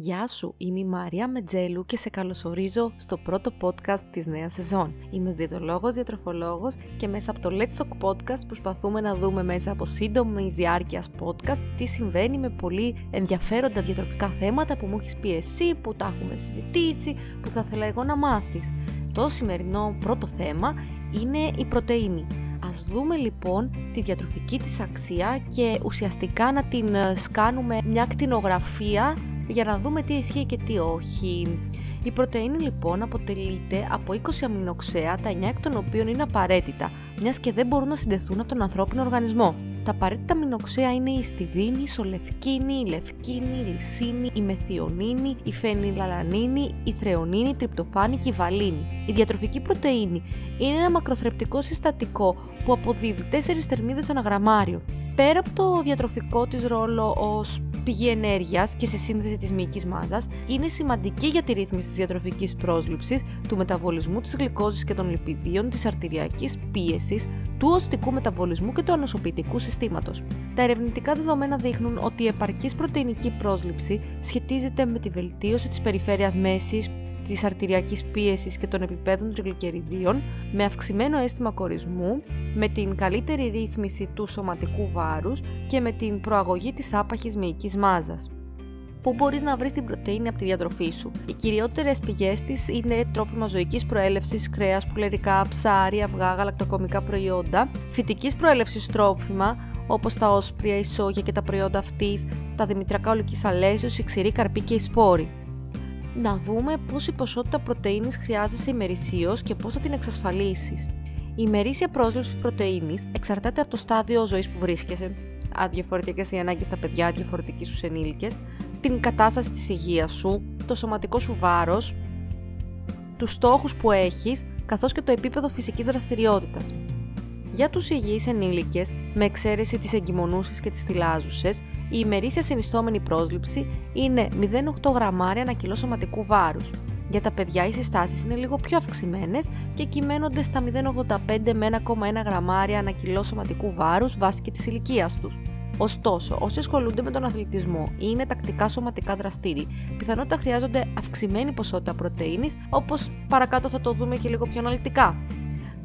Γεια σου, είμαι η Μαρία Μετζέλου και σε καλωσορίζω στο πρώτο podcast της νέας σεζόν. Είμαι διαιτολόγος, διατροφολόγος και μέσα από το Let's Talk Podcast προσπαθούμε να δούμε μέσα από σύντομης διάρκειας podcast τι συμβαίνει με πολύ ενδιαφέροντα διατροφικά θέματα που μου έχεις πει εσύ, που τα έχουμε συζητήσει, που θα ήθελα εγώ να μάθεις. Το σημερινό πρώτο θέμα είναι η πρωτεΐνη. Ας δούμε λοιπόν τη διατροφική της αξία και ουσιαστικά να την σκάνουμε μια κτηνογραφία για να δούμε τι ισχύει και τι όχι. Η πρωτεΐνη λοιπόν αποτελείται από 20 αμινοξέα, τα 9 εκ των οποίων είναι απαραίτητα, μιας και δεν μπορούν να συντεθούν από τον ανθρώπινο οργανισμό. Τα απαραίτητα αμινοξέα είναι η στιδίνη, η σολευκίνη, η λευκίνη, η λυσίνη, η μεθιονίνη, η φενιλαλανίνη, η θρεονίνη, η τριπτοφάνη και η βαλίνη. Η διατροφική πρωτεΐνη είναι ένα μακροθρεπτικό συστατικό που αποδίδει 4 θερμίδες ανά γραμμάριο. Πέρα από το διατροφικό της ρόλο ως πηγή ενέργειας και σε σύνδεση της μυϊκής μάζας, είναι σημαντική για τη ρύθμιση της διατροφικής πρόσληψης, του μεταβολισμού της γλυκόζης και των λιπιδίων, της αρτηριακής πίεσης, του οστικού μεταβολισμού και του ανοσοποιητικού συστήματος. Τα ερευνητικά δεδομένα δείχνουν ότι η επαρκής πρωτεϊνική πρόσληψη σχετίζεται με τη βελτίωση της περιφέρειας μέσης, της αρτηριακής πίεσης και των επιπέδων τριγλικεριδίων με αυξημένο αίσθημα κορισμού, με την καλύτερη ρύθμιση του σωματικού βάρους και με την προαγωγή της άπαχης μυϊκής μάζας. Πού μπορείς να βρεις την πρωτεΐνη από τη διατροφή σου. Οι κυριότερες πηγές της είναι τρόφιμα ζωικής προέλευσης, κρέας, πουλερικά, ψάρι, αυγά, γαλακτοκομικά προϊόντα, φυτικής προέλευσης τρόφιμα, όπως τα όσπρια, η σόγια και τα προϊόντα αυτής, τα δημητριακά ολικής αλέσιος, η ξηρή καρπή και οι σπόροι να δούμε πόση ποσότητα πρωτεΐνης χρειάζεσαι ημερησίως και πώς θα την εξασφαλίσεις. Η ημερήσια πρόσληψη πρωτεΐνης εξαρτάται από το στάδιο ζωής που βρίσκεσαι, διαφορετικές οι ανάγκες στα παιδιά, διαφορετικοί στους ενήλικες, την κατάσταση της υγείας σου, το σωματικό σου βάρος, τους στόχους που έχεις, καθώς και το επίπεδο φυσικής δραστηριότητας. Για τους υγιείς ενήλικες, με εξαίρεση τις εγκυμονούσεις και τις θυλάζουσες, η ημερήσια συνιστόμενη πρόσληψη είναι 0,8 γραμμάρια ανά κιλό σωματικού βάρους. Για τα παιδιά οι συστάσεις είναι λίγο πιο αυξημένες και κυμαίνονται στα 0,85 με 1,1 γραμμάρια ανά κιλό σωματικού βάρους βάσει και της ηλικίας τους. Ωστόσο, όσοι ασχολούνται με τον αθλητισμό ή είναι τακτικά σωματικά δραστήριοι, πιθανότητα χρειάζονται αυξημένη ποσότητα πρωτεΐνης, όπως παρακάτω θα το δούμε και λίγο πιο αναλυτικά.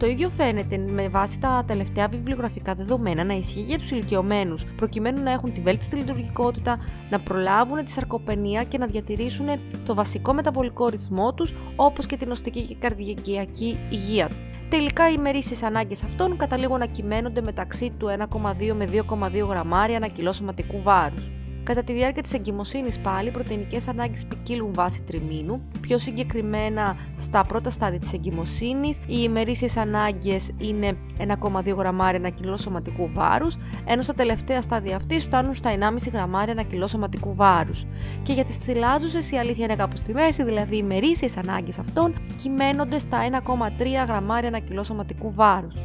Το ίδιο φαίνεται με βάση τα τελευταία βιβλιογραφικά δεδομένα να ισχύει για τους ηλικιωμένους, προκειμένου να έχουν τη βέλτιστη λειτουργικότητα, να προλάβουν τη σαρκοπενία και να διατηρήσουν το βασικό μεταβολικό ρυθμό τους, όπως και την οστική και καρδιακή υγεία. Τελικά οι ημερήσει ανάγκες αυτών καταλήγουν να κυμαίνονται μεταξύ του 1,2 με 2,2 γραμμάρια ανά κιλό σωματικού βάρους. Κατά τη διάρκεια της εγκυμοσύνης, πάλι, οι πρωτεϊνικές ανάγκες ποικίλουν βάσει τριμήνου. Πιο συγκεκριμένα, στα πρώτα στάδια της εγκυμοσύνης, οι ημερήσιες ανάγκες είναι 1,2 γραμμάρια ένα κιλό σωματικού βάρους, ενώ στα τελευταία στάδια αυτής φτάνουν στα 1,5 γραμμάρια ένα κιλό σωματικού βάρους. Και για τις θυλάζουσες, η αλήθεια είναι κάπου στη μέση, δηλαδή οι ημερήσιες ανάγκες αυτών κυμαίνονται στα 1,3 γραμμάρια ένα κιλό σωματικού βάρους.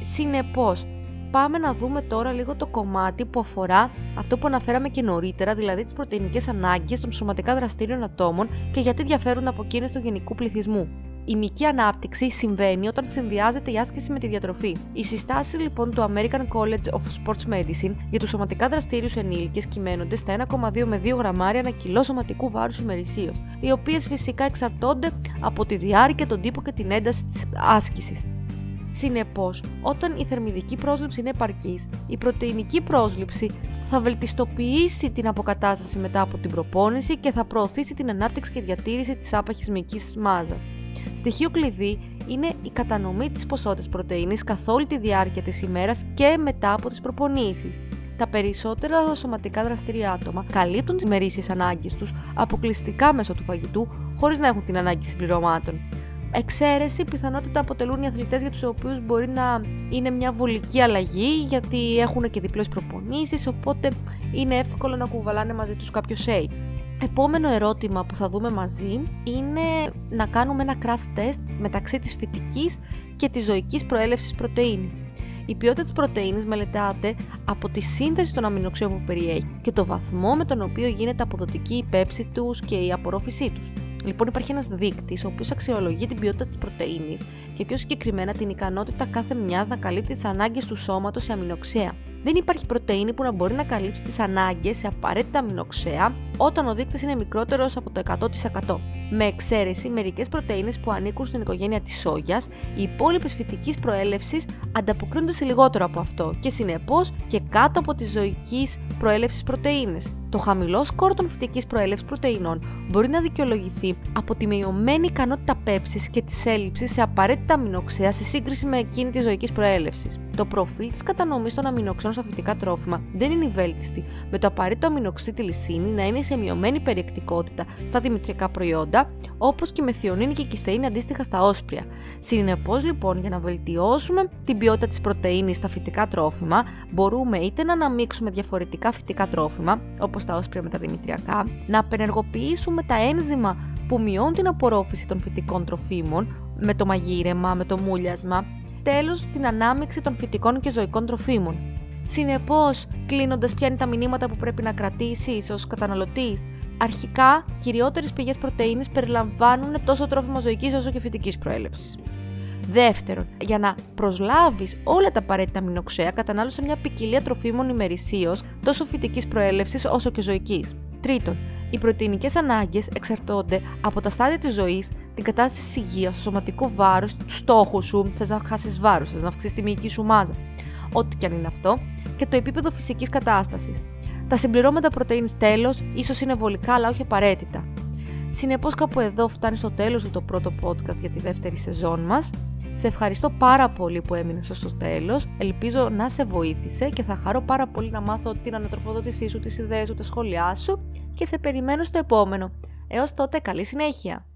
Συνεπώς, πάμε να δούμε τώρα λίγο το κομμάτι που αφορά αυτό που αναφέραμε και νωρίτερα, δηλαδή τις πρωτεϊνικές ανάγκες των σωματικά δραστήριων ατόμων και γιατί διαφέρουν από εκείνες του γενικού πληθυσμού. Η μυϊκή ανάπτυξη συμβαίνει όταν συνδυάζεται η άσκηση με τη διατροφή. Οι συστάσεις λοιπόν του American College of Sports Medicine για τους σωματικά δραστήριους ενήλικες κυμαίνονται στα 1,2 με 2 γραμμάρια ένα κιλό σωματικού βάρους ημερησίως, οι οποίες φυσικά εξαρτώνται από τη διάρκεια, τον τύπο και την ένταση της άσκησης. Συνεπώς, όταν η θερμιδική πρόσληψη είναι επαρκής, η πρωτεϊνική πρόσληψη θα βελτιστοποιήσει την αποκατάσταση μετά από την προπόνηση και θα προωθήσει την ανάπτυξη και διατήρηση της άπαχης μυϊκής μάζας. Στοιχείο κλειδί είναι η κατανομή της ποσότητας πρωτενη καθ' όλη τη διάρκεια της ημέρας και μετά από τις προπονήσεις. Τα περισσότερα σωματικά δραστήρια άτομα καλύπτουν τις μερίσιε ανάγκες τους αποκλειστικά μέσω του φαγητού, χωρίς να έχουν την ανάγκη συμπληρωμάτων. Εξαίρεση πιθανότητα αποτελούν οι αθλητές για τους οποίους μπορεί να είναι μια βολική αλλαγή γιατί έχουν και διπλές προπονήσεις οπότε είναι εύκολο να κουβαλάνε μαζί τους κάποιος shake. Επόμενο ερώτημα που θα δούμε μαζί είναι να κάνουμε ένα crash test μεταξύ της φυτικής και της ζωικής προέλευσης πρωτεΐνη. Η ποιότητα της πρωτεΐνης μελετάται από τη σύνθεση των αμινοξίων που περιέχει και το βαθμό με τον οποίο γίνεται αποδοτική η πέψη τους και η απορρόφησή τους. Λοιπόν, υπάρχει ένας δείκτης ο οποίος αξιολογεί την ποιότητα της πρωτενη και πιο συγκεκριμένα την ικανότητα κάθε μιας να καλύπτει τις ανάγκες του σώματος σε αμινοξέα. Δεν υπάρχει πρωτεΐνη που να μπορεί να καλύψει τις ανάγκες σε απαραίτητα αμινοξέα όταν ο δείκτης είναι μικρότερος από το 100%. Με εξαίρεση μερικές πρωτενε που ανήκουν στην οικογένεια της σόγιας, οι υπόλοιπες φυτικής προέλευσης ανταποκρίνονται σε λιγότερο από αυτό και συνεπώς και κάτω από τη ζωικής προέλευσης πρωτενε. Το χαμηλό σκόρ των φυτικής προέλευσης πρωτεϊνών μπορεί να δικαιολογηθεί από τη μειωμένη ικανότητα πέψης και της έλλειψης σε απαραίτητα αμινοξέα σε σύγκριση με εκείνη της ζωικής προέλευσης. Το προφίλ της κατανομής των αμινοξέων στα φυτικά τρόφιμα δεν είναι βέλτιστη, με το απαραίτητο αμινοξύ τη λυσίνη να είναι σε μειωμένη περιεκτικότητα στα δημητριακά προϊόντα, όπως και με θειονίνη και κιστεΐνη αντίστοιχα στα όσπρια. Συνεπώς, λοιπόν, για να βελτιώσουμε την ποιότητα της πρωτενη στα φυτικά τρόφιμα, μπορούμε είτε να αναμίξουμε διαφορετικά φυτικά τρόφιμα, όπως τα όσπρια με τα δημητριακά, να απενεργοποιήσουμε τα ένζημα που μειώνουν την απορρόφηση των φυτικών τροφίμων με το μαγείρεμα, με το μούλιασμα, τέλος την ανάμειξη των φυτικών και ζωικών τροφίμων. Συνεπώς, κλείνοντας ποια είναι τα μηνύματα που πρέπει να κρατήσεις ως καταναλωτής, αρχικά κυριότερες πηγές πρωτεΐνης περιλαμβάνουν τόσο τρόφιμο ζωικής όσο και φυτικής προέλευσης. Δεύτερον, για να προσλάβεις όλα τα απαραίτητα αμινοξέα, κατανάλωσε μια ποικιλία τροφίμων ημερησίως, τόσο φυτικής προέλευσης όσο και ζωικής. Τρίτον, οι πρωτεϊνικές ανάγκες εξαρτώνται από τα στάδια της ζωής, την κατάσταση της υγείας, το σωματικό βάρος, τους στόχους σου, θες να χάσεις βάρος, θες να αυξήσεις τη μυϊκή σου μάζα, ό,τι και αν είναι αυτό, και το επίπεδο φυσικής κατάστασης. Τα συμπληρώματα πρωτενη τέλος ίσως είναι βολικά, αλλά όχι απαραίτητα. Συνεπώς, κάπου εδώ φτάνει στο τέλος του το πρώτο podcast για τη δεύτερη σεζόν μας. Σε ευχαριστώ πάρα πολύ που έμεινες στο τέλος. Ελπίζω να σε βοήθησε και θα χαρώ πάρα πολύ να μάθω την ανατροφοδότησή σου, τις ιδέες σου, τα σχόλιά σου και σε περιμένω στο επόμενο. Έως τότε καλή συνέχεια!